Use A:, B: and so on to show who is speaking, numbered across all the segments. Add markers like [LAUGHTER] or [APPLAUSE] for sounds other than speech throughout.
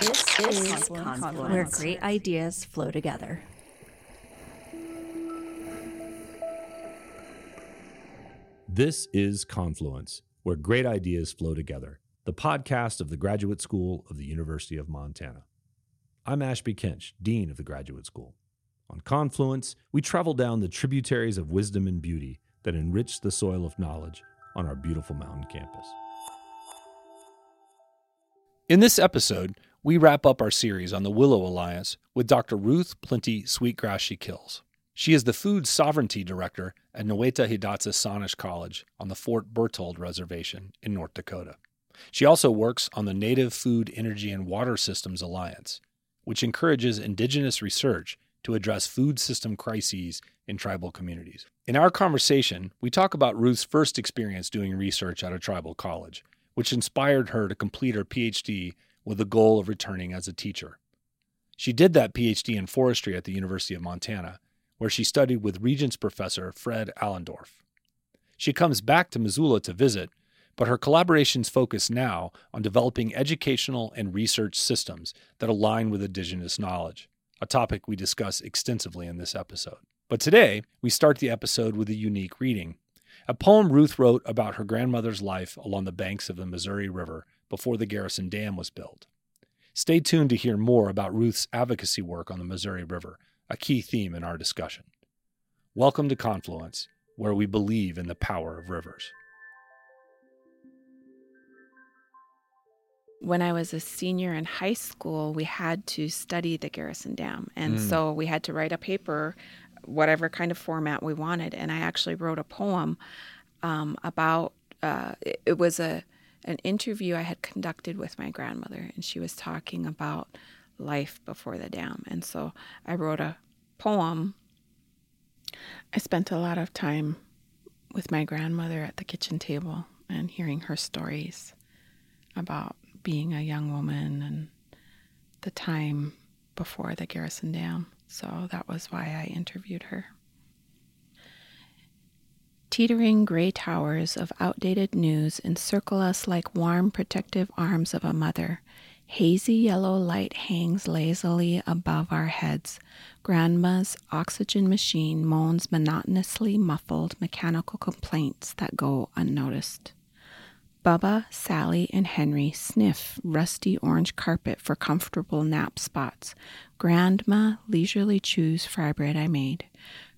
A: This is Confluence, where great ideas flow together.
B: This is Confluence, where great ideas flow together, the podcast of the Graduate School of the University of Montana. I'm Ashby Kinch, Dean of the Graduate School. On Confluence, we travel down the tributaries of wisdom and beauty that enrich the soil of knowledge on our beautiful mountain campus.
C: In this episode, we wrap up our series on the Willow Alliance with Dr. Ruth Plenty Sweetgrass She Kills. She is the Food Sovereignty Director at Nueta Hidatsa Sahnish College on the Fort Berthold Reservation in North Dakota. She also works on the Native Food, Energy, and Water Systems Alliance, which encourages indigenous research to address food system crises in tribal communities. In our conversation, we talk about Ruth's first experience doing research at a tribal college which inspired her to complete her PhD with the goal of returning as a teacher. She did that PhD in forestry at the University of Montana, where she studied with Regents Professor Fred Allendorf. She comes back to Missoula to visit, but her collaborations focus now on developing educational and research systems that align with Indigenous knowledge, a topic we discuss extensively in this episode. But today, we start the episode with a unique reading a poem Ruth wrote about her grandmother's life along the banks of the Missouri River before the Garrison Dam was built. Stay tuned to hear more about Ruth's advocacy work on the Missouri River, a key theme in our discussion. Welcome to Confluence, where we believe in the power of rivers.
D: when I was a senior in high school, we had to study the Garrison Dam. And mm. so we had to write a paper whatever kind of format we wanted. And I actually wrote a poem um, about uh, it, it, was a an interview I had conducted with my grandmother, and she was talking about life before the dam. And so I wrote a poem. I spent a lot of time with my grandmother at the kitchen table and hearing her stories about being a young woman and the time before the Garrison Dam. So that was why I interviewed her. Teetering gray towers of outdated news encircle us like warm, protective arms of a mother. Hazy yellow light hangs lazily above our heads. Grandma's oxygen machine moans monotonously muffled mechanical complaints that go unnoticed. Bubba, Sally, and Henry sniff rusty orange carpet for comfortable nap spots. Grandma leisurely chews fry bread I made.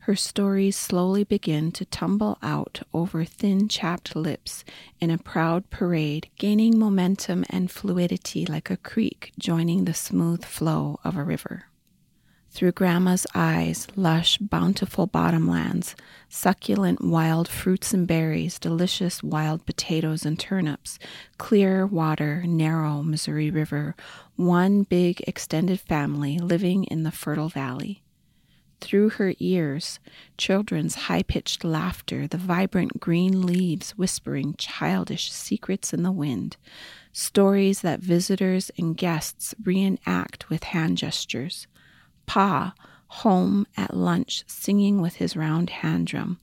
D: Her stories slowly begin to tumble out over thin, chapped lips in a proud parade, gaining momentum and fluidity like a creek joining the smooth flow of a river. Through Grandma's eyes, lush, bountiful bottomlands, succulent wild fruits and berries, delicious wild potatoes and turnips, clear water, narrow Missouri River, one big extended family living in the fertile valley. Through her ears, children's high pitched laughter, the vibrant green leaves whispering childish secrets in the wind, stories that visitors and guests reenact with hand gestures Pa, home at lunch, singing with his round hand drum.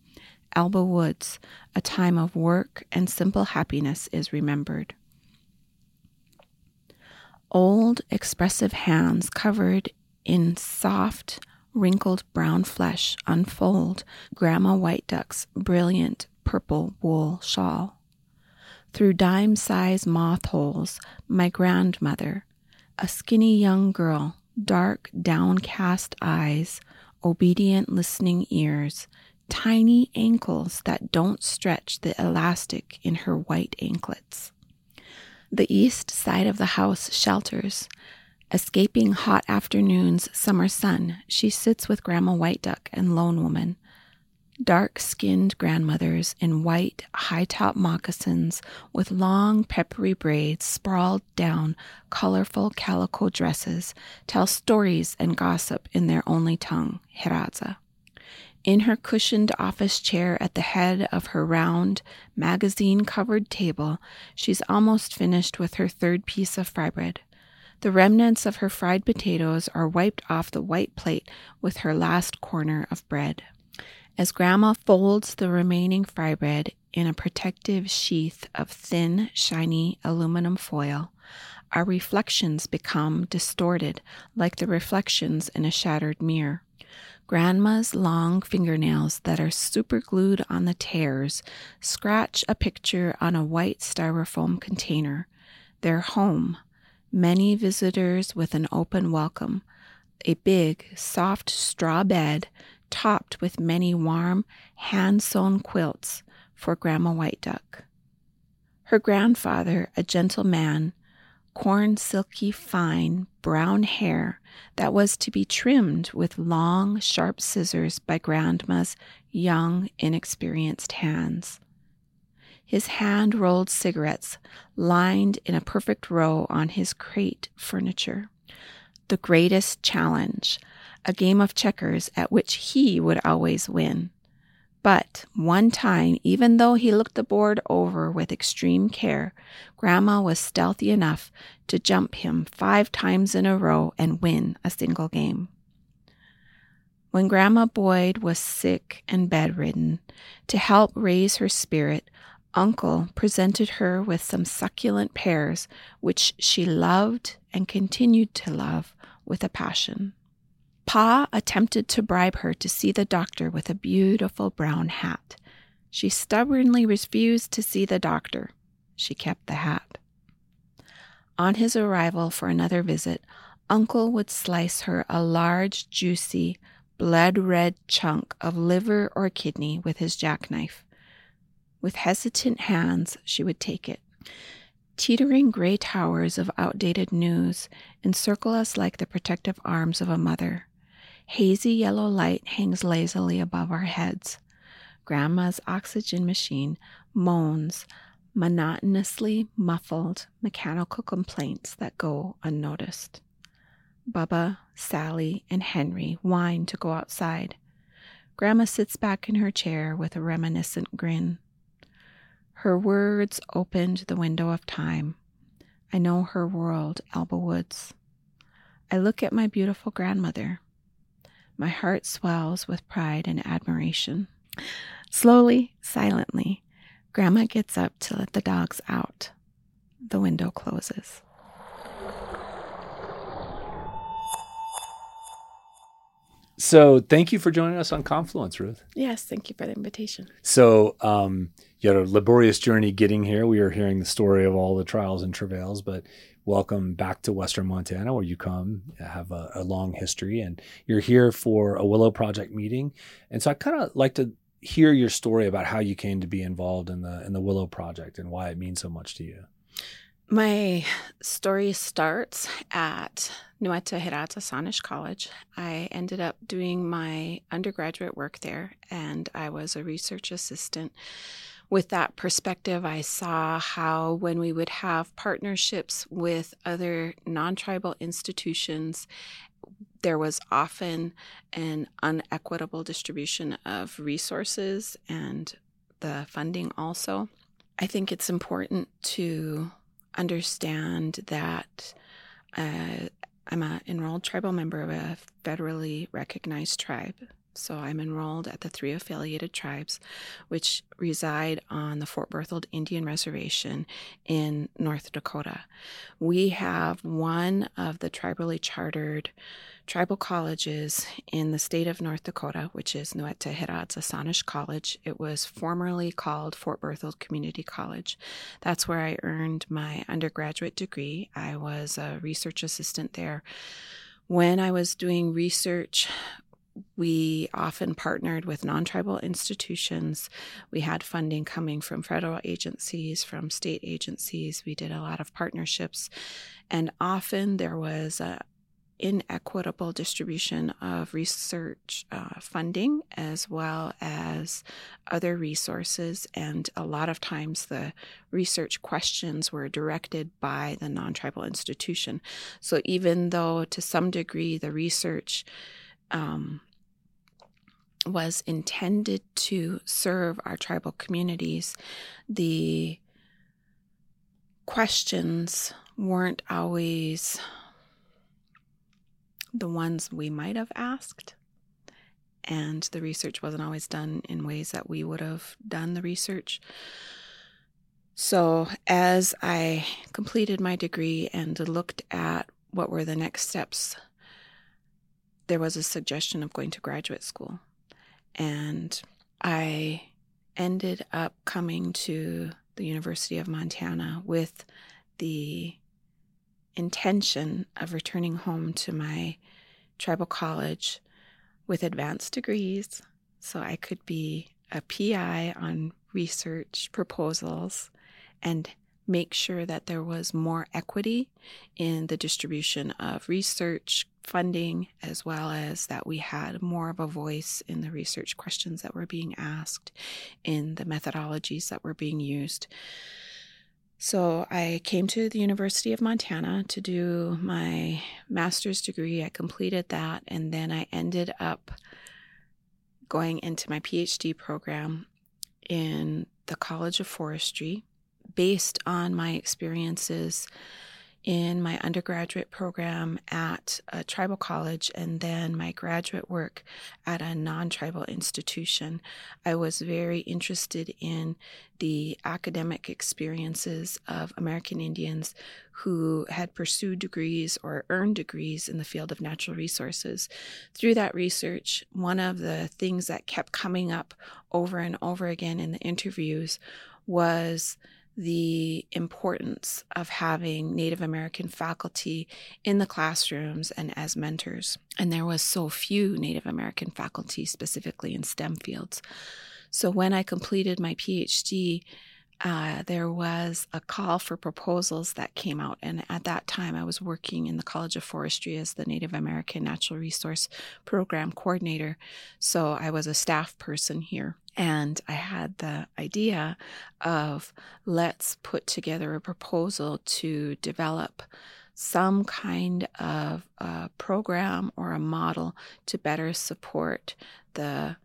D: Elbowoods, a time of work and simple happiness is remembered. Old, expressive hands covered in soft, wrinkled brown flesh unfold Grandma White Duck's brilliant purple wool shawl. Through dime sized moth holes, my grandmother, a skinny young girl, dark, downcast eyes, obedient listening ears, tiny ankles that don't stretch the elastic in her white anklets. The east side of the house shelters. Escaping hot afternoon's summer sun, she sits with Grandma White Duck and Lone Woman, dark skinned grandmothers in white, high top moccasins with long, peppery braids sprawled down colorful calico dresses tell stories and gossip in their only tongue, Hidatsa. In her cushioned office chair at the head of her round, magazine covered table, she's almost finished with her third piece of fry bread. The remnants of her fried potatoes are wiped off the white plate with her last corner of bread. As Grandma folds the remaining fry bread in a protective sheath of thin, shiny aluminum foil, our reflections become distorted like the reflections in a shattered mirror. Grandma's long fingernails that are superglued on the tears scratch a picture on a white styrofoam container. Their home. Many visitors with an open welcome. A big, soft straw bed topped with many warm, hand sewn quilts for Grandma White Duck. Her grandfather, a gentle man, corn silky fine brown hair that was to be trimmed with long, sharp scissors by Grandma's young, inexperienced hands. His hand rolled cigarettes lined in a perfect row on his crate furniture. The greatest challenge, a game of checkers at which he would always win. But one time, even though he looked the board over with extreme care, Grandma was stealthy enough to jump him five times in a row and win a single game. When Grandma Boyd was sick and bedridden, to help raise her spirit, Uncle presented her with some succulent pears, which she loved and continued to love with a passion. Pa attempted to bribe her to see the doctor with a beautiful brown hat. She stubbornly refused to see the doctor. She kept the hat. On his arrival for another visit, Uncle would slice her a large, juicy, blood red chunk of liver or kidney with his jackknife. With hesitant hands, she would take it. Teetering gray towers of outdated news encircle us like the protective arms of a mother. Hazy yellow light hangs lazily above our heads. Grandma's oxygen machine moans monotonously muffled mechanical complaints that go unnoticed. Bubba, Sally, and Henry whine to go outside. Grandma sits back in her chair with a reminiscent grin. Her words opened the window of time. I know her world, Elbowoods. I look at my beautiful grandmother. My heart swells with pride and admiration. Slowly, silently, Grandma gets up to let the dogs out. The window closes.
C: So, thank you for joining us on Confluence, Ruth.
D: Yes, thank you for the invitation.
C: So, um, you had a laborious journey getting here. We are hearing the story of all the trials and travails, but welcome back to Western Montana, where you come, have a, a long history, and you're here for a Willow Project meeting. And so I kind of like to hear your story about how you came to be involved in the in the Willow Project and why it means so much to you.
D: My story starts at Nueta Hidatsa Sahnish College. I ended up doing my undergraduate work there, and I was a research assistant with that perspective, I saw how when we would have partnerships with other non tribal institutions, there was often an unequitable distribution of resources and the funding also. I think it's important to understand that uh, I'm an enrolled tribal member of a federally recognized tribe. So I'm enrolled at the three affiliated tribes, which reside on the Fort Berthold Indian Reservation in North Dakota. We have one of the tribally chartered tribal colleges in the state of North Dakota, which is Nueta Hidatsa Sahnish College. It was formerly called Fort Berthold Community College. That's where I earned my undergraduate degree. I was a research assistant there. When I was doing research we often partnered with non tribal institutions. We had funding coming from federal agencies, from state agencies. We did a lot of partnerships. And often there was a inequitable distribution of research uh, funding as well as other resources. And a lot of times the research questions were directed by the non tribal institution. So even though to some degree the research um, was intended to serve our tribal communities, the questions weren't always the ones we might have asked. And the research wasn't always done in ways that we would have done the research. So, as I completed my degree and looked at what were the next steps, there was a suggestion of going to graduate school. And I ended up coming to the University of Montana with the intention of returning home to my tribal college with advanced degrees so I could be a PI on research proposals and make sure that there was more equity in the distribution of research funding, as well as that we had more of a voice in the research questions that were being asked, in the methodologies that were being used. So I came to the University of Montana to do my master's degree. I completed that, and then I ended up going into my PhD program in the College of Forestry based on my experiences in my undergraduate program at a tribal college and then my graduate work at a non tribal institution. I was very interested in the academic experiences of American Indians who had pursued degrees or earned degrees in the field of natural resources. Through that research, one of the things that kept coming up over and over again in the interviews was the importance of having Native American faculty in the classrooms and as mentors. And there was so few Native American faculty, specifically in STEM fields. So when I completed my PhD, uh, there was a call for proposals that came out. And at that time, I was working in the College of Forestry as the Native American Natural Resource Program Coordinator. So I was a staff person here. And I had the idea of let's put together a proposal to develop some kind of a program or a model to better support the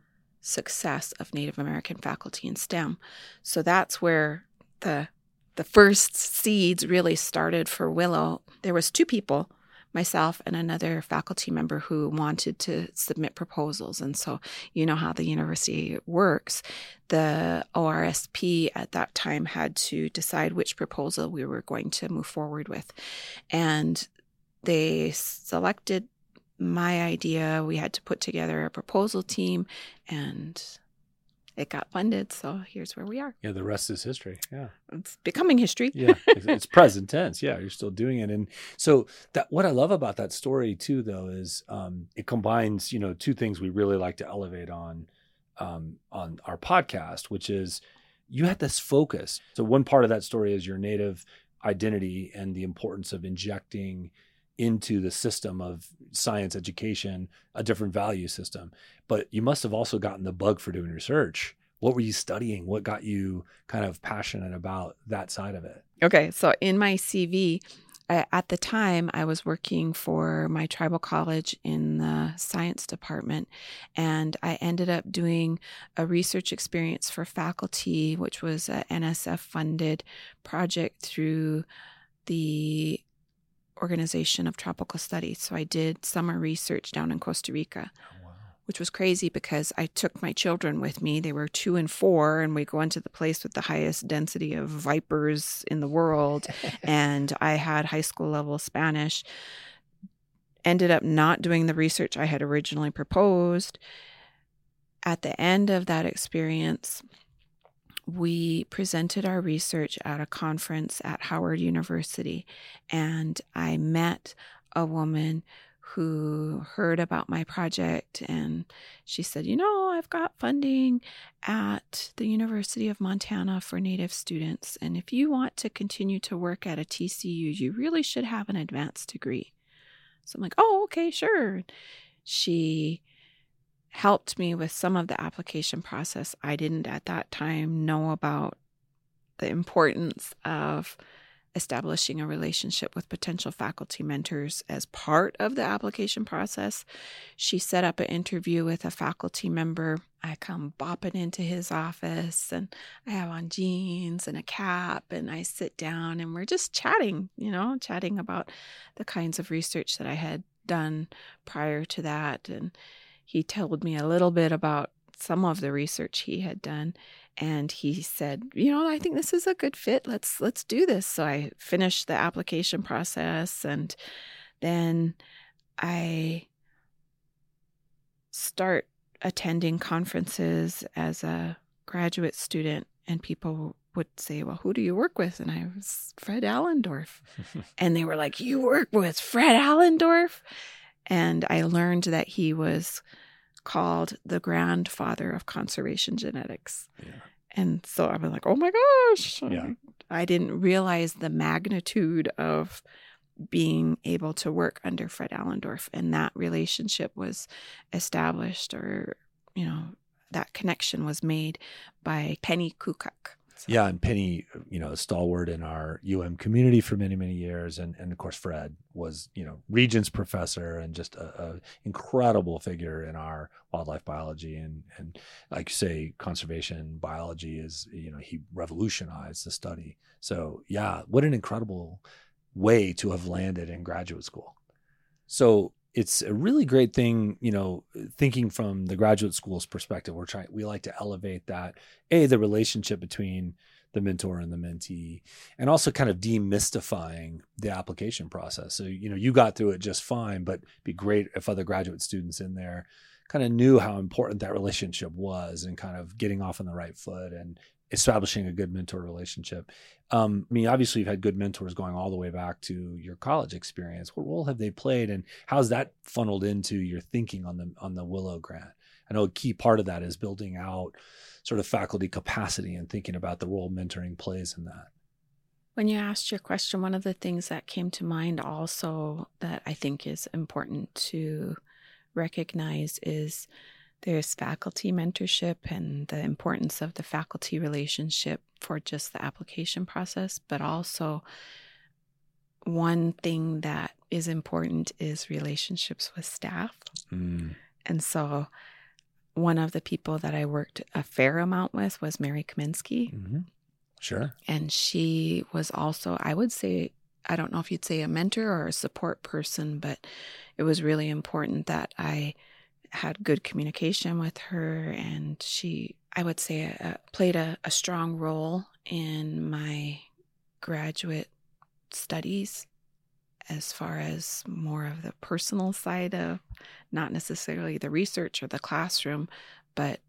D: success of Native American faculty in STEM. So that's where the the first seeds really started for Willow. There was two people myself and another faculty member who wanted to submit proposals. And so, you know how the university works. The ORSP at that time had to decide which proposal we were going to move forward with. And they selected my idea. We had to put together a proposal team and it got funded. So here's where we are.
C: Yeah, the rest is history. Yeah.
D: It's becoming history.
C: yeah. [LAUGHS] It's present tense. Yeah, you're still doing it. And so that what I love about that story too, though, is um, it combines, you know, two things we really like to elevate on um, on our podcast, which is you had this focus. So one part of that story is your native identity and the importance of injecting into the system of science education a different value system. But you must have also gotten the bug for doing research. What were you studying? What got you kind of passionate about that side of it?
D: Okay so in my cv at the time i was working for my tribal college in the science department and i ended up doing a research experience for faculty which was a nsf funded project through the Organization of Tropical Studies. So I did summer research down in Costa Rica, oh, wow. which was crazy because I took my children with me. They were two and four, and we go into the place with the highest density of vipers in the world. [LAUGHS] and I had high school level Spanish. Ended up not doing the research I had originally proposed. At the end of that experience, we presented our research at a conference at Howard University, and I met a woman who heard about my project and she said, You know, I've got funding at the University of Montana for Native students. And if you want to continue to work at a TCU, you really should have an advanced degree. So I'm like, Oh, okay, sure. She helped me with some of the application process. I didn't at that time know about the importance of establishing a relationship with potential faculty mentors as part of the application process. She set up an interview with a faculty member. I come bopping into his office and I have on jeans and a cap and I sit down and we're just chatting, you know, chatting about the kinds of research that I had done prior to that and he told me a little bit about some of the research he had done. and he said, "You know, I think this is a good fit. Let's let's do this." So I finished the application process and then I start attending conferences as a graduate student and people would say, Well, who do you work with? And I was Fred Allendorf. [LAUGHS] and they were like, You work with Fred Allendorf? And I learned that he was called the grandfather of conservation genetics. Yeah. And so I was like, Oh my gosh. Yeah. I didn't realize the magnitude of being able to work under Fred Allendorf. And that relationship was established or, you know, that connection was made by Penny Kukuk.
C: So. Yeah, and Penny, you know, stalwart in our UM community for many, many years, and and of course Fred was, you know, Regents professor and just a, a incredible figure in our wildlife biology and and like you say, conservation biology is, you know, he revolutionized the study. So yeah, what an incredible way to have landed in graduate school. So it's a really great thing, you know, thinking from the graduate school's perspective. We're trying, we like to elevate that, A, the relationship between the mentor and the mentee, and also kind of demystifying the application process. So, you know, you got through it just fine, but be great if other graduate students in there kind of knew how important that relationship was and kind of getting off on the right foot and establishing a good mentor relationship. Um, I mean, obviously, you've had good mentors going all the way back to your college experience. What role have they played, and how's that funneled into your thinking on the on the Willow grant? I know a key part of that is building out sort of faculty capacity and thinking about the role mentoring plays in that.
D: When you asked your question, one of the things that came to mind also that I think is important to recognize is there's faculty mentorship and the importance of the faculty relationship for just the application process, but also one thing that is important is relationships with staff. Mm. And so one of the people that I worked a fair amount with was Mary Kaminsky.
C: Mm-hmm. Sure.
D: And she was also, I would say, I don't know if you'd say a mentor or a support person, but it was really important that I had good communication with her, and she, I would say, uh, played a, a strong role in my graduate studies as far as more of the personal side of not necessarily the research or the classroom, but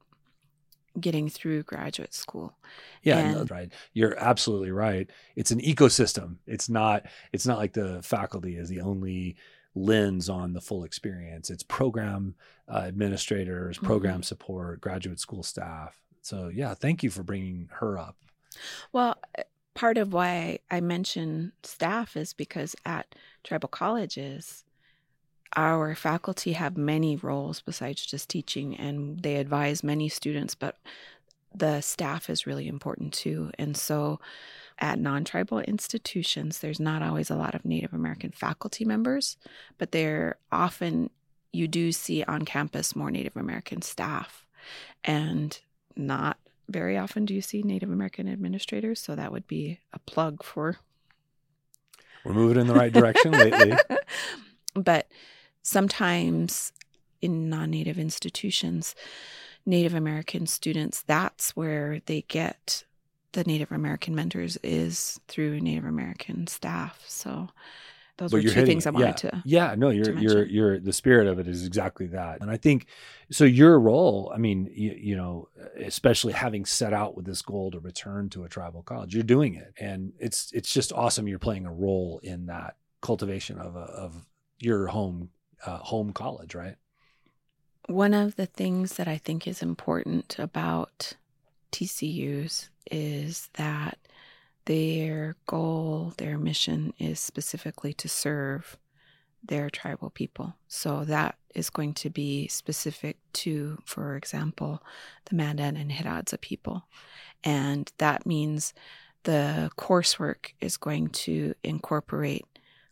D: getting through graduate school.
C: Yeah, and, no, right. You're absolutely right. It's an ecosystem. It's not it's not like the faculty is the only lens on the full experience. It's program uh, administrators, program mm-hmm. support, graduate school staff. So, yeah, thank you for bringing her up.
D: Well, uh, part of why I mention staff is because at tribal colleges, our faculty have many roles besides just teaching, and they advise many students, but the staff is really important too. And so, at non tribal institutions, there's not always a lot of Native American faculty members, but they're often, you do see on campus more Native American staff. And not very often do you see Native American administrators. So that would be a plug for.
C: We're moving in the right direction lately. [LAUGHS]
D: But sometimes in non Native institutions, Native American students, that's where they get the Native American mentors is through Native American staff. So those but were two hitting, things I wanted
C: yeah,
D: to.
C: Yeah, no, you're you're you're the spirit of it is exactly that, and I think so. Your role, I mean, you, you know, especially having set out with this goal to return to a tribal college, you're doing it, and it's it's just awesome. You're playing a role in that cultivation of a, of your home uh, home college, right?
D: One of the things that I think is important about TCUs is that their goal, their mission is specifically to serve their tribal people. So that is going to be specific to, for example, the Mandan and Hidatsa people. And that means the coursework is going to incorporate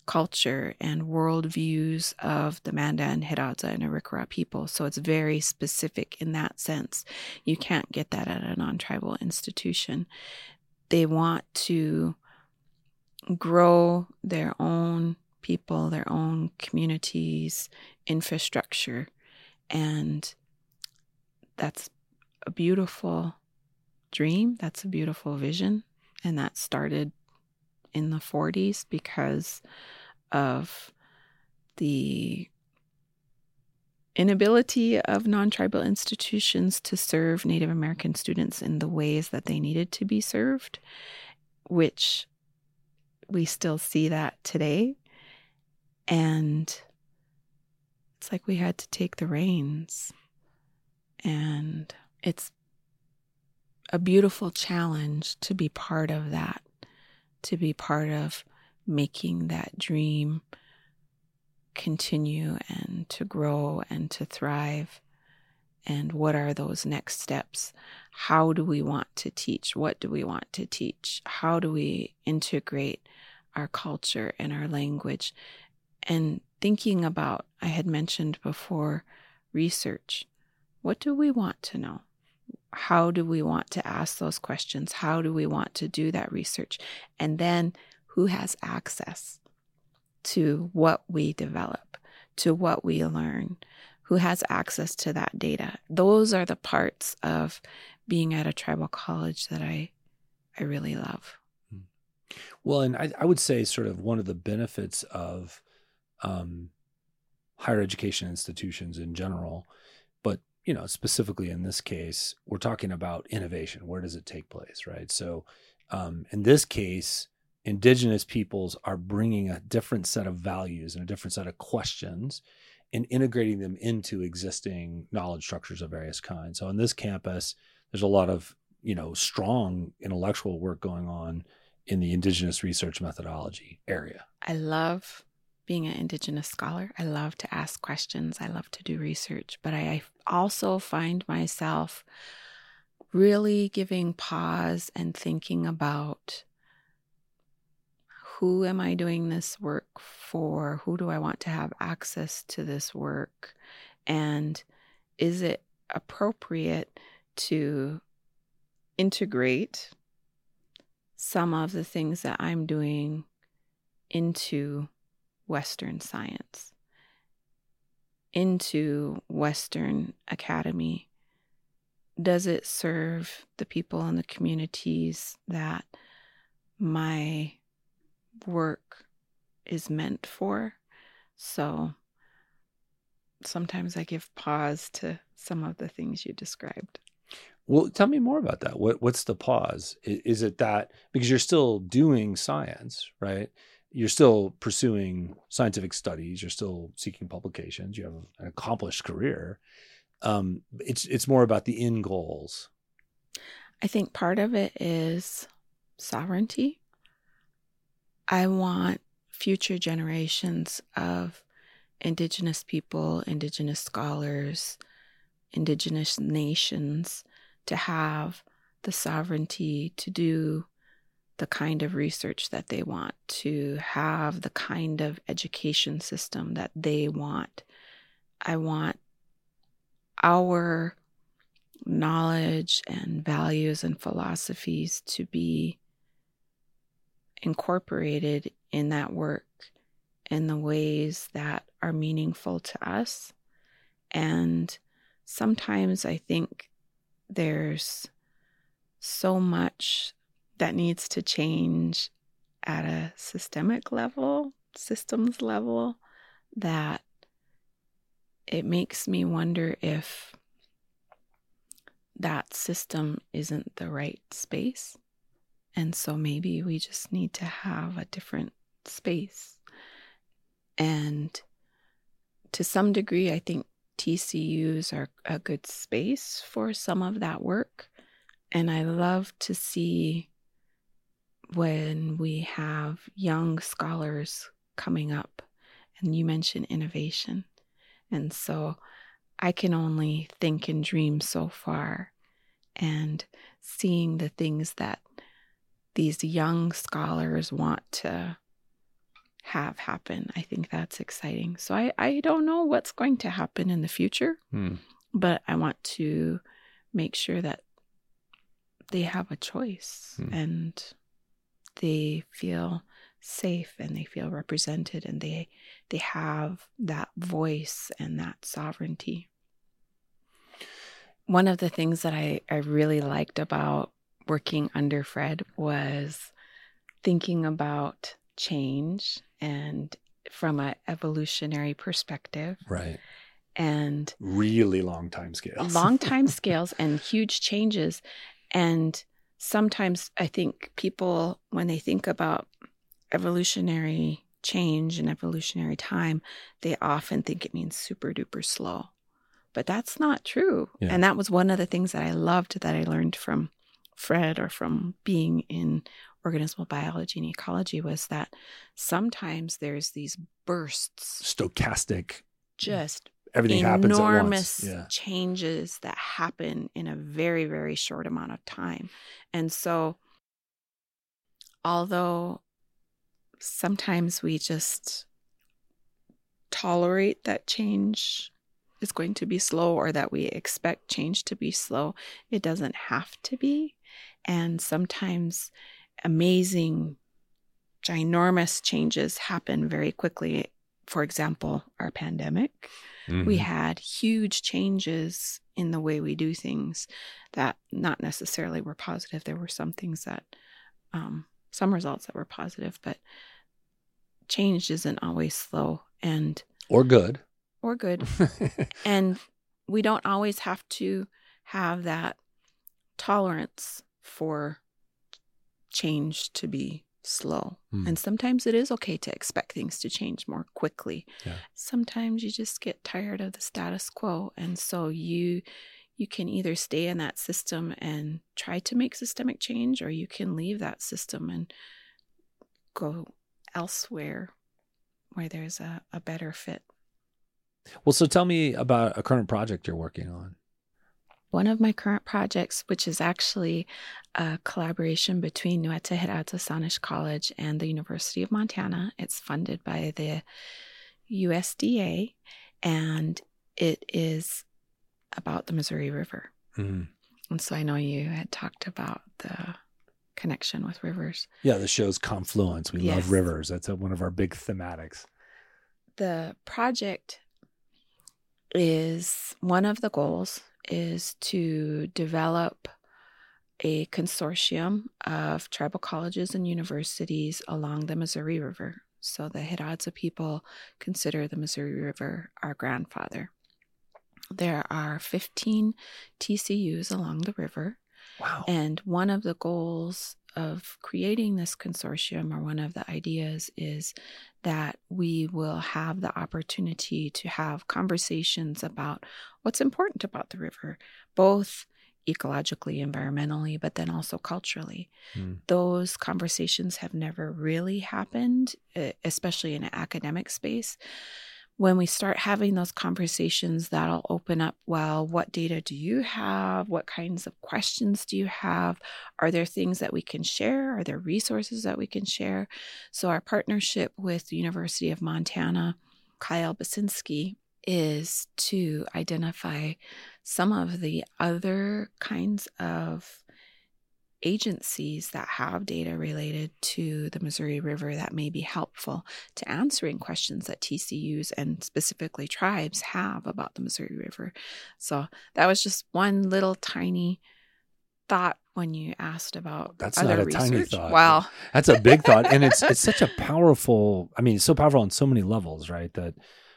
D: culture and worldviews of the Mandan, Hidatsa, and Arikara people. So it's very specific in that sense. You can't get that at a non tribal institution. They want to grow their own people, their own communities, infrastructure. And that's a beautiful dream. That's a beautiful vision. And that started in the 40s because of the inability of non tribal institutions to serve Native American students in the ways that they needed to be served, which we still see that today. And it's like we had to take the reins. And it's a beautiful challenge to be part of that, to be part of making that dream continue and to grow and to thrive? And what are those next steps? How do we want to teach? What do we want to teach? How do we integrate our culture and our language? And thinking about, I had mentioned before, research. What do we want to know? How do we want to ask those questions? How do we want to do that research? And then who has access? to what we develop, to what we learn, who has access to that data. Those are the parts of being at a tribal college that I I really love. Hmm.
C: Well, and I, I would say sort of one of the benefits of um, higher education institutions in general, you know specifically in this case, we're talking about innovation. Where does it take place, right? So, um, in this case, indigenous peoples are bringing a different set of values and a different set of questions and integrating them into existing knowledge structures of various kinds. So on this campus, there's a lot of, you know, strong intellectual work going on in the indigenous research methodology area.
D: I love being an indigenous scholar. I love to ask questions. I love to do research, but I also find myself really giving pause and thinking about who am I doing this work for? Who do I want to have access to this work? And is it appropriate to integrate some of the things that I'm doing into Western science, into Western academy? Does it serve the people and the communities that my work is meant for. So sometimes I give pause to some of the things you described.
C: Well, tell me more about that. What what's the pause? Is it that because you're still doing science, right? You're still pursuing scientific studies. You're still seeking publications. You have an accomplished career. Um, it's it's more about the end goals.
D: I think part of it is sovereignty. I want future generations of Indigenous people, Indigenous scholars, Indigenous nations to have the sovereignty to do the kind of research that they want, to have the kind of education system that they want. I want our knowledge and values and philosophies to be incorporated in that work in the ways that are meaningful to us. And sometimes I think there's so much that needs to change at a systemic level, systems level, that it makes me wonder if that system isn't the right space. And so maybe we just need to have a different space. And to some degree, I think TCUs are a good space for some of that work. And I love to see when we have young scholars coming up. And you mentioned innovation. And so I can only think and dream so far. And seeing the things that these young scholars want to have happen. I think that's exciting. So I, I don't know what's going to happen in the future, hmm. but I want to make sure that they have a choice hmm. and they feel safe and they feel represented and they they have that voice and that sovereignty. One of the things that I, I really liked about working under Fred was thinking about change and from an evolutionary perspective.
C: Right.
D: And
C: really long time scales.
D: long [LAUGHS] time scales and huge changes. And sometimes I think people, when they think about evolutionary change and evolutionary time, they often think it means super duper slow. But that's not true.
C: Yeah.
D: And that was one of the things that I loved that I learned from Fred or from being in organismal biology and ecology was that sometimes there's these bursts,
C: Stochastic.
D: just
C: Everything happens at
D: enormous.
C: Yeah.
D: changes that happen in a very, very short amount of time. And so, although sometimes we just tolerate that change is going to be slow or that we expect change to be slow, it doesn't have to be. And sometimes amazing, ginormous changes happen very quickly. For example, our pandemic we
C: Mhm.
D: had huge changes in the way we do things that not necessarily were positive. There were some things that, um, some results that were positive, but change isn't always slow and
C: or good.
D: or good. [LAUGHS] and we don't always have to have that tolerance for change to be slow.
C: Hmm.
D: And sometimes it is okay to expect things to change more quickly.
C: Yeah.
D: Sometimes you just get tired of the status quo and so you you can either stay in that system and try to make systemic change or you can leave that system and go elsewhere where there's a, a better fit.
C: well, so tell me about a current project you're working on.
D: One of my current projects, which is actually a collaboration between Nueta Hidatsa Sahnish College and the University of Montana, it's funded by the USDA and it is about the Missouri River.
C: Mhm.
D: And so I know you had talked about the connection with rivers.
C: Yeah, the show's confluence. We
D: Yes.
C: love rivers. That's a, one of our big thematics.
D: the project is one of the goals is to develop a consortium of tribal colleges and universities along the Missouri River. So the Hidatsa people consider the Missouri River our grandfather. There are 15 TCUs along the river.
C: Wow.
D: And one of the goals of creating this consortium, or one of the ideas, is that we will have the opportunity to have conversations about what's important about the river, both ecologically, environmentally, but then also culturally.
C: Hmm.
D: Those conversations have never really happened, especially in an academic space when we start having those conversations, that'll open up well, what data do you have? What kinds of questions do you have? Are there things that we can share? Are there resources that we can share? So, our partnership with the University of Montana, Kyle Basinski, is to identify some of the other kinds of agencies that have data related to the Missouri River that may be helpful to answering questions that TCUs and specifically tribes have about the Missouri River. So that was just one little tiny thought when you asked about
C: That's
D: other
C: not a
D: research.
C: tiny thought.
D: Wow.
C: That's a big thought. And it's it's such a [LAUGHS] powerful, I mean, it's so powerful on so many levels, right? That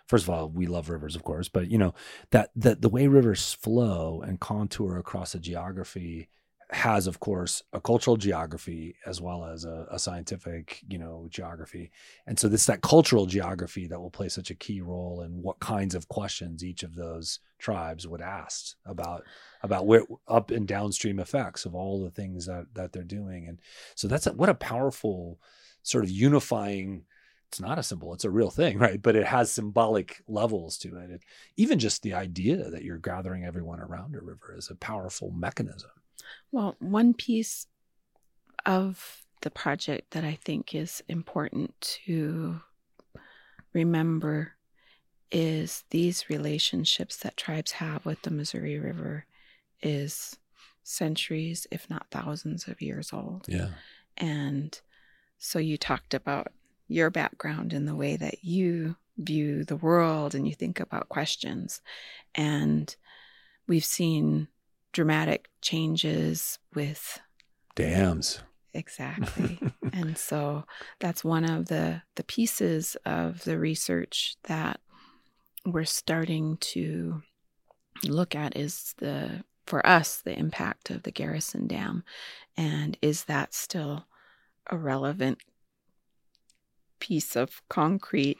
C: first of all, we love rivers, of course, but you know, that that the way rivers flow and contour across a geography has, of course, a cultural geography as well as a, a scientific, you know, geography. And so this that cultural geography that will play such a key role in what kinds of questions each of those tribes would ask about about where up and downstream effects of all the things that that they're doing. And so that's a, what a powerful sort of unifying it's not a symbol it's a real thing [LAUGHS] right but it has symbolic levels to it. it even just the idea that you're gathering everyone around a river is a powerful mechanism
D: Well, one piece of the project that I think is important to remember is these relationships that tribes have with the Missouri River is centuries, if not thousands of years old.
C: yeah
D: And so you talked about your background and the way that you view the world and you think about questions. And we've seen dramatic changes with
C: Dams.
D: Exactly. [LAUGHS] and so that's one of the the pieces of the research that we're starting to look at is the for us the impact of the Garrison Dam and is that still a relevant piece of concrete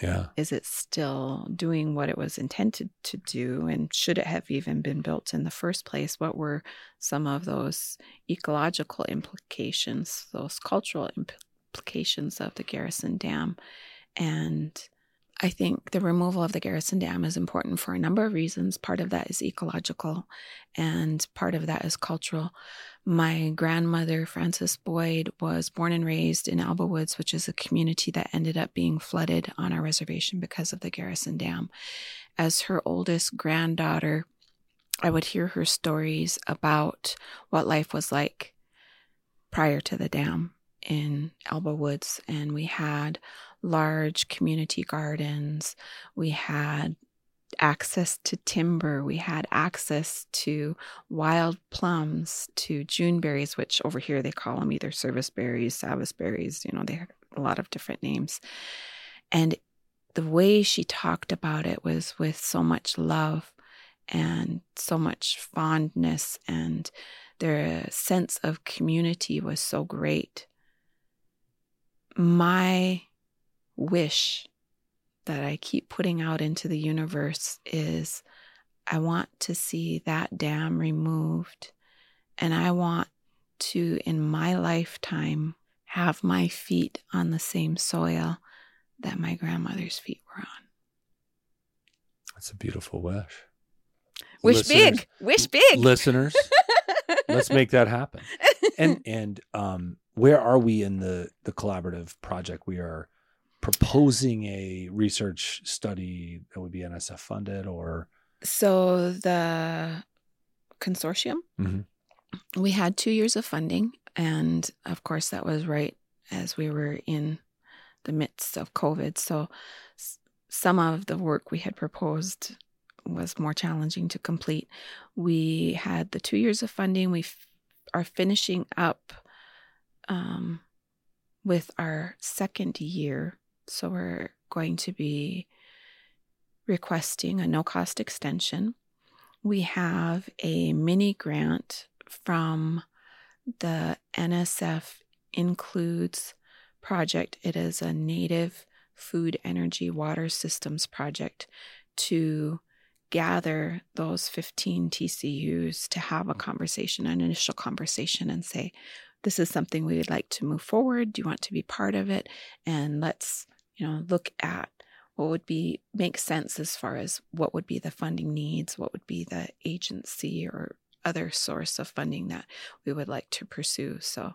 C: yeah.
D: Is it still doing what it was intended to do? And should it have even been built in the first place? What were some of those ecological implications, those cultural implications of the Garrison Dam? And I think the removal of the Garrison Dam is important for a number of reasons. Part of that is ecological, and part of that is cultural. My grandmother, Frances Boyd, was born and raised in Elbowoods, which is a community that ended up being flooded on our reservation because of the Garrison Dam. As her oldest granddaughter, I would hear her stories about what life was like prior to the dam in Elbowoods, and we had large community gardens. We had access to timber. We had access to wild plums, to June berries, which over here they call them either service berries, Savis berries. You know, they have a lot of different names. And the way she talked about it was with so much love and so much fondness, and their sense of community was so great. My wish that I keep putting out into the universe is I want to see that dam removed. And I want to, in my lifetime, have my feet on the same soil that my grandmother's feet were on.
C: That's a beautiful wish.
D: Wish listeners, big. Wish big.
C: Listeners, [LAUGHS] let's make that happen. And and um where are we in the the collaborative project? We are proposing a research study that would be NSF funded or?
D: So the consortium, mm-hmm. we had two years of funding. And of course, that was right as we were in the midst of COVID. So some of the work we had proposed was more challenging to complete. We had the two years of funding. We f- are finishing up um, with our second year so we're going to be requesting a no cost extension. We have a mini grant from the NSF Includes project. It is a native food energy water systems project to gather those 15 TCUs to have a conversation, an initial conversation, and say, This is something we would like to move forward. Do you want to be part of it? And let's you know, look at what would be make sense as far as what would be the funding needs, what would be the agency or other source of funding that we would like to pursue. So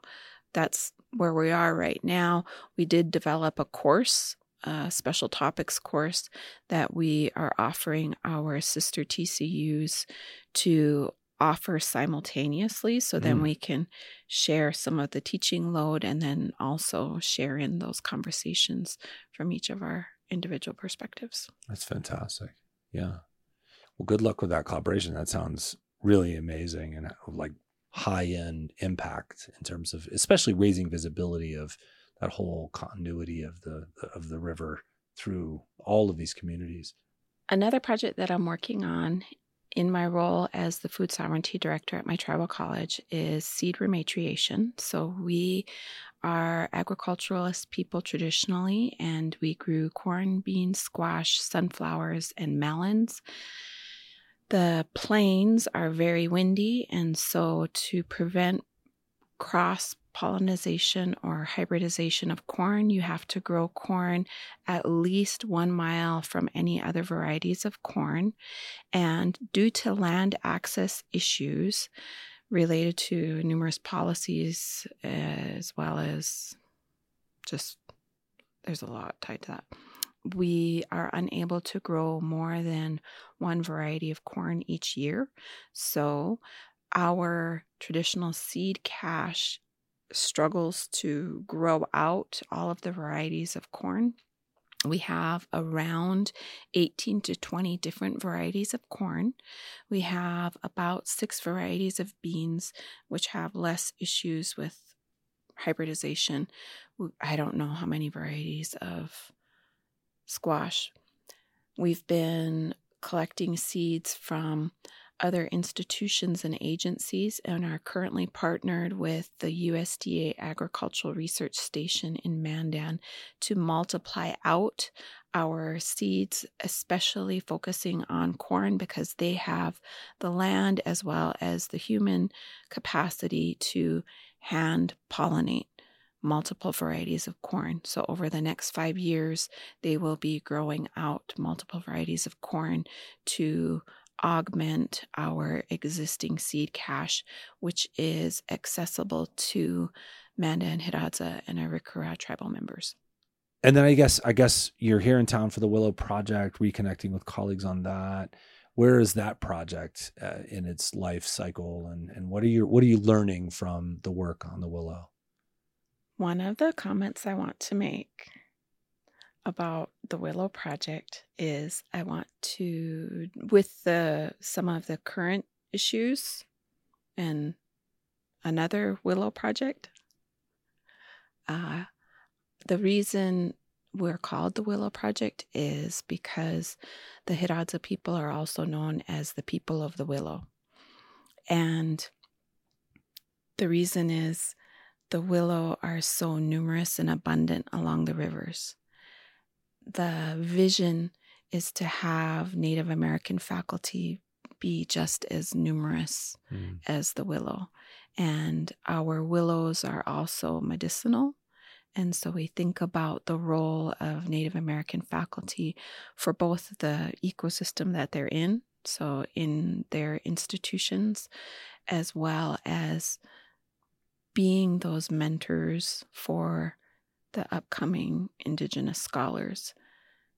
D: that's where we are right now. We did develop a course, a special topics course that we are offering our sister TCUs to offer simultaneously so then mm. we can share some of the teaching load and then also share in those conversations from each of our individual perspectives.
C: That's fantastic. Yeah. Well, good luck with that collaboration. That sounds really amazing and uh, like high end impact in terms of especially raising visibility of that whole continuity of the of the river through all of these communities.
D: Another project that I'm working on in my role as the food sovereignty director at my tribal college is seed rematriation. So we are agriculturalist people traditionally, and we grew corn, beans, squash, sunflowers, and melons. The plains are very windy, and so to prevent cross pollination or hybridization of corn, you have to grow corn at least one mile from any other varieties of corn. And due to land access issues related to numerous policies, as well as just there's a lot tied to that. We are unable to grow more than one variety of corn each year. So, our traditional seed cache struggles to grow out all of the varieties of corn. We have around 18 to 20 different varieties of corn. We have about six varieties of beans, which have less issues with hybridization. I don't know how many varieties of squash. We've been collecting seeds from other institutions and agencies and are currently partnered with the USDA Agricultural Research Station in Mandan to multiply out our seeds, especially focusing on corn because they have the land as well as the human capacity to hand pollinate multiple varieties of corn. So, over the next five years, they will be growing out multiple varieties of corn to augment our existing seed cache, which is accessible to Mandan and Hidatsa and Arikara tribal members.
C: And then I guess I guess you're here in town for the Willow Project, reconnecting with colleagues on that. Where is that project uh, in its life cycle, and and what are you what are you learning from the work on the Willow?
D: One of the comments I want to make about the Willow project is I want to with the some of the current issues and another Willow project. Uh, the reason we're called the Willow Project is because the Hidatsa people are also known as the people of the Willow. And the reason is the willow are so numerous and abundant along the rivers the vision is to have Native American faculty be just as numerous mm. as the willow. And our willows are also medicinal. And so we think about the role of Native American faculty for both the ecosystem that they're in, so in their institutions, as well as being those mentors for the upcoming Indigenous scholars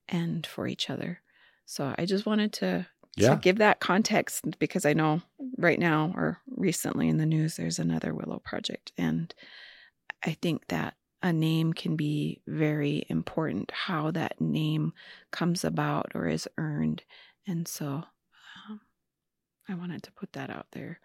D: and for each other. So I just wanted to, yeah. to give that context because I know right now or recently in the news there's another Willow project. And I think that a name can be very important, how that name comes about or is earned. And so um, I wanted to put that out there.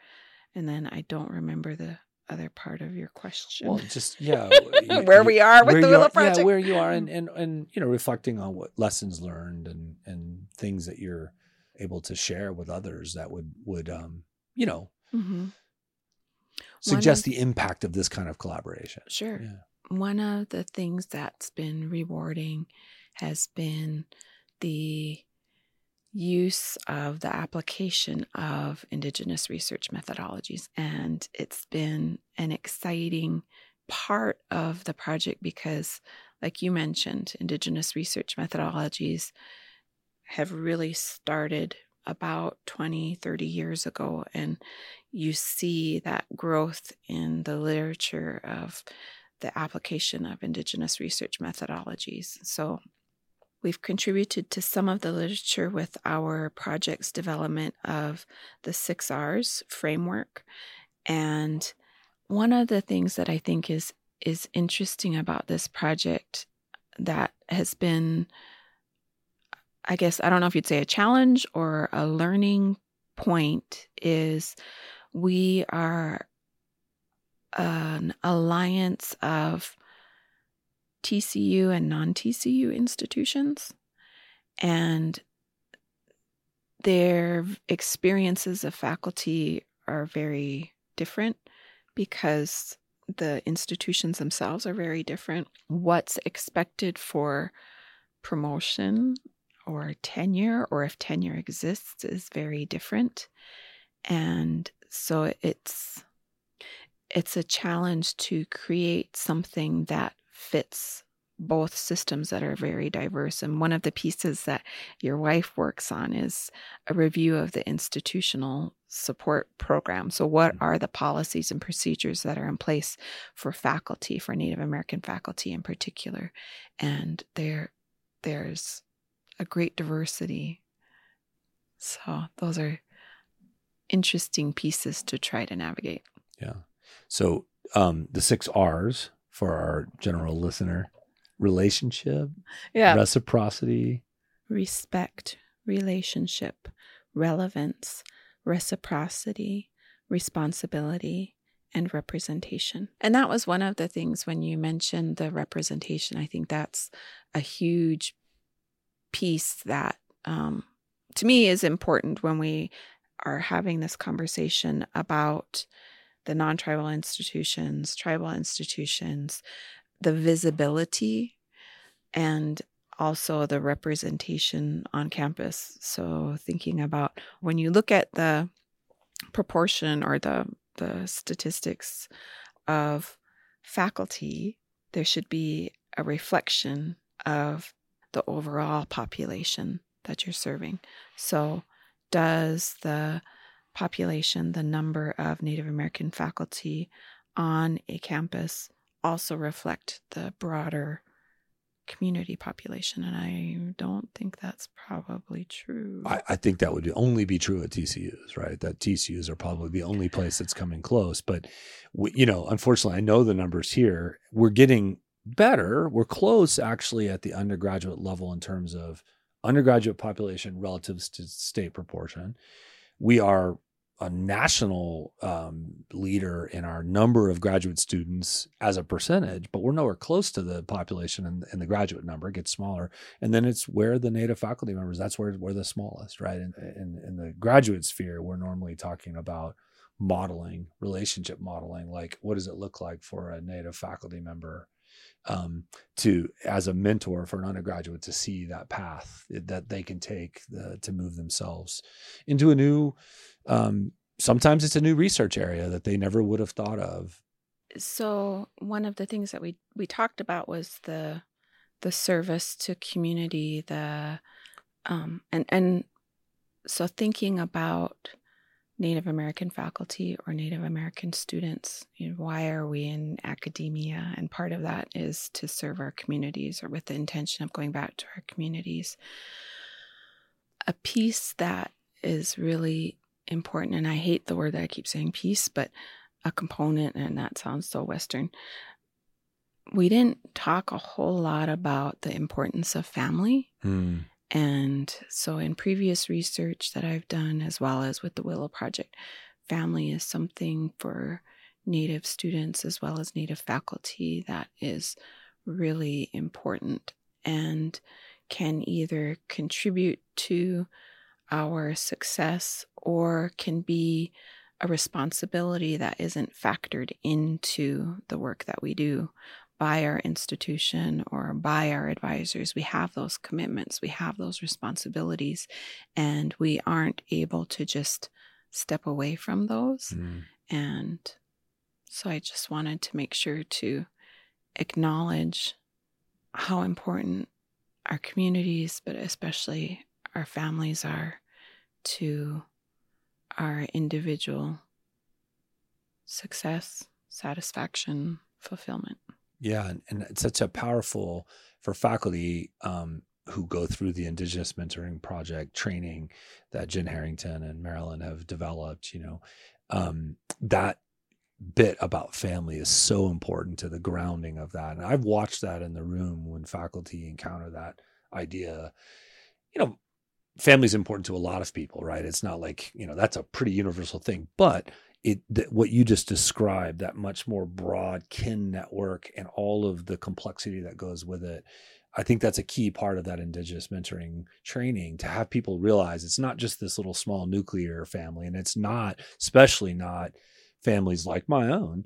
D: And then I don't remember the other part of your question.
C: Well, just yeah, [LAUGHS]
D: where you, we are with the Willow
C: are,
D: Project.
C: Yeah, where you are, and and and you know, reflecting on what lessons learned and and things that you're able to share with others that would would um you know mm-hmm. suggest of, the impact of this kind of collaboration.
D: Sure. Yeah. One of the things that's been rewarding has been the use of the application of Indigenous research methodologies. And it's been an exciting part of the project because, like you mentioned, Indigenous research methodologies have really started about 20, 30 years ago. And you see that growth in the literature of the application of Indigenous research methodologies. So We've contributed to some of the literature with our project's development of the six R's framework. And one of the things that I think is is interesting about this project that has been I guess I don't know if you'd say a challenge or a learning point is we are an alliance of TCU and non TCU institutions. And their experiences of faculty are very different because the institutions themselves are very different. What's expected for promotion or tenure, or if tenure exists, is very different. And so it's it's a challenge to create something that fits both systems that are very diverse. And one of the pieces that your wife works on is a review of the institutional support program. So, what mm-hmm. are the policies and procedures that are in place for faculty, for Native American faculty in particular? And there, there's a great diversity. So, those are interesting pieces to try to navigate.
C: Yeah. So, um, the six R's for our general listener relationship,
D: Yeah.
C: reciprocity.
D: Respect, relationship, relevance, reciprocity, responsibility, and representation. And that was one of the things when you mentioned the representation. I think that's a huge piece that, um, to me, is important when we are having this conversation about the non tribal institutions, tribal institutions, the visibility, and also the representation on campus. So, thinking about when you look at the proportion or the the statistics of faculty, there should be a reflection of the overall population that you're serving. So, does the population, the number of Native American faculty on a campus, also reflect the broader community population? And I don't think that's probably true.
C: I, I think that would only be true at TCUs, right? That TCUs are probably the only place that's coming close. But, we, you know, unfortunately, I know the numbers here. We're getting better. We're close actually at the undergraduate level in terms of undergraduate population relative to state proportion. We are a national um, leader in our number of graduate students as a percentage, but we're nowhere close to the population and, and, the graduate number. Gets smaller. And then it's where the native faculty members, that's where we're the smallest, right? In, in, in the graduate sphere, we're normally talking about modeling, relationship modeling, like what does it look like for a native faculty member um, to as a mentor for an undergraduate to see that path that they can take the, to move themselves into a new um, sometimes it's a new research area that they never would have thought of
D: so one of the things that we we talked about was the the service to community the um and and so thinking about Native American faculty or Native American students. You know, why are we in academia? And part of that is to serve our communities or with the intention of going back to our communities. A piece that is really important, and I hate the word that I keep saying peace, but a component, and that sounds so Western. We didn't talk a whole lot about the importance of family.
C: Mm.
D: And so, in previous research that I've done, as well as with the Willow Project, family is something for Native students as well as Native faculty that is really important and can either contribute to our success or can be a responsibility that isn't factored into the work that we do by our institution or by our advisors. We have those commitments, we have those responsibilities, and we aren't able to just step away from those.
C: Mm.
D: And so I just wanted to make sure to acknowledge how important our communities, but especially our families are to our individual success, satisfaction, fulfillment.
C: Yeah, and, and it's such a powerful for faculty um, who go through the Indigenous Mentoring Project training that Jen Harrington and Marilyn have developed. You know, um, that bit about family is so important to the grounding of that. And I've watched that in the room when faculty encounter that idea. You know, family is important to a lot of people, right? It's not like, you know, that's a pretty universal thing, but it what you just described that much more broad kin network and all of the complexity that goes with it i think that's a key part of that indigenous mentoring training to have people realize it's not just this little small nuclear family and it's not especially not families like my own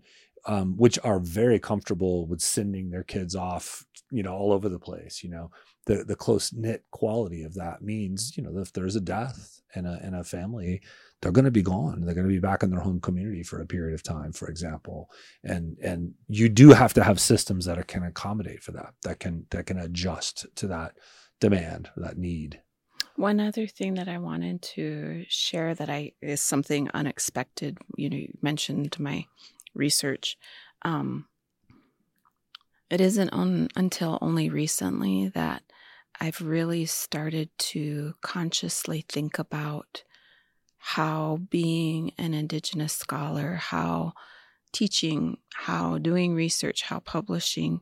C: um, which are very comfortable with sending their kids off you know all over the place you know the the close knit quality of that means you know if there's a death in a in a family they're going to be gone. They're going to be back in their home community for a period of time, for example. And and you do have to have systems that are, can accommodate for that, that can that can adjust to that demand, that need.
D: One other thing that I wanted to share that I is something unexpected. You know, you mentioned my research. Um, it isn't on, until only recently that I've really started to consciously think about how being an Indigenous scholar, how teaching, how doing research, how publishing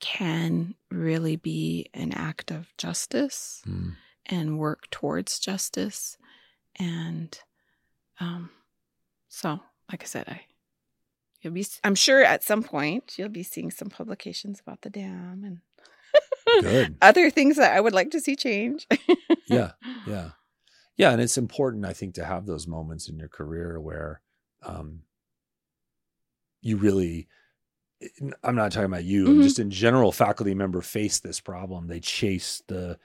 D: can really be an act of justice
C: Mm.
D: and work towards justice. And um, so, like I said, I you'll be. I'm sure at some point you'll be seeing some publications about the dam and
C: Good. [LAUGHS]
D: other things that I would like to see change.
C: yeah [LAUGHS] yeah yeah and it's important i think to have those moments in your career where um you really i'm not talking about you
D: Mhm.
C: just in general faculty member face this problem they chase the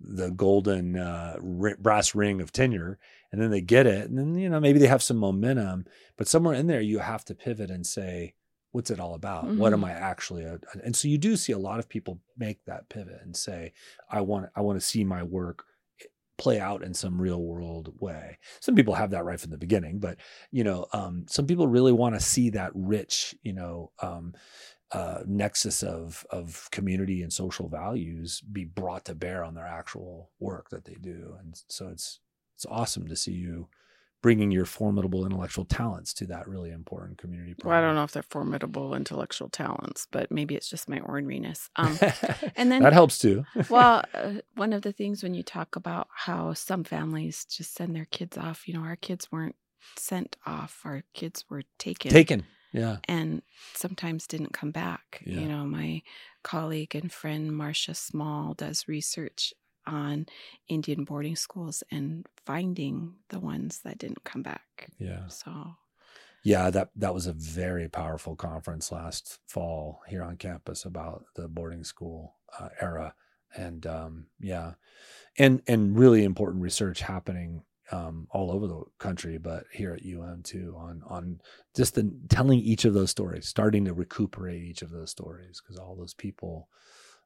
C: the golden uh, ri- brass ring of tenure and then they get it and then you know maybe they have some momentum but somewhere in there you have to pivot and say what's it all about? What am i actually a, and so you do see a lot of people make that pivot and say i want i want to see my work play out in some real world way. Some people have that right from the beginning but you know um, some people really want to see that rich you know um, uh, nexus of of community and social values be brought to bear on their actual work that they do and so it's it's awesome to see you bringing your formidable intellectual talents to that really important community
D: well, I don't know if they're formidable intellectual talents, but maybe it's just my orneriness. [LAUGHS] Um, and then
C: that helps too [LAUGHS]
D: well, uh, one of the things when you talk about how some families just send their kids off, you know, our kids weren't sent off, our kids were taken.
C: taken yeah
D: and sometimes didn't come back.
C: Yeah.
D: You know, my colleague and friend Marcia Small does research on Indian boarding schools and finding the ones that didn't come back.
C: yeah.
D: So,
C: Yeah, that that was a very powerful conference last fall here on campus about the boarding school uh, era, and um, yeah, and and really important research happening um, all over the country, but here at UM too on on just the telling each of those stories, starting to recuperate each of those stories because all those people,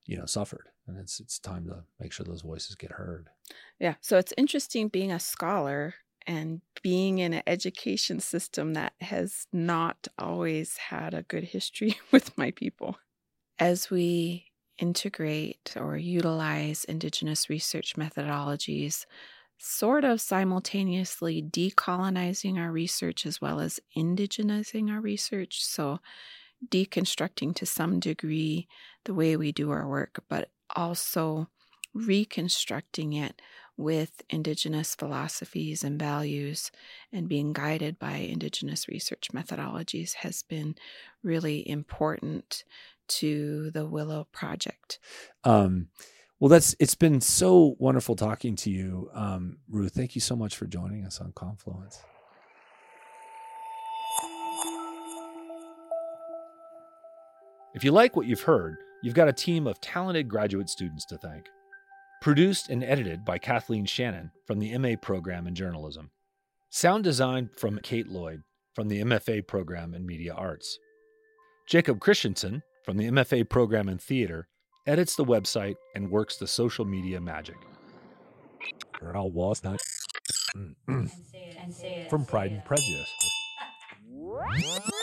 C: you know, suffered, and it's it's time to make sure those voices get heard.
D: yeah. So it's interesting being a scholar and being in an education system that has not always had a good history [LAUGHS] with my people. As we integrate or utilize Indigenous research methodologies, sort of simultaneously decolonizing our research as well as indigenizing our research. So, deconstructing to some degree the way we do our work, but also reconstructing it with Indigenous philosophies and values and being guided by Indigenous research methodologies has been really important to the Willow Project.
C: Um, well, that's it's been so wonderful talking to you, um, Ruth. Thank you so much for joining us on Confluence. If you like what you've heard, you've got a team of talented graduate students to thank. Produced and edited by Kathleen Shannon from the MA program in journalism. Sound design from Kate Lloyd from the MFA program in media arts. Jacob Christensen from the MFA program in theater edits the website and works the social media magic. Earl Walnut from Pride and Prejudice. [LAUGHS]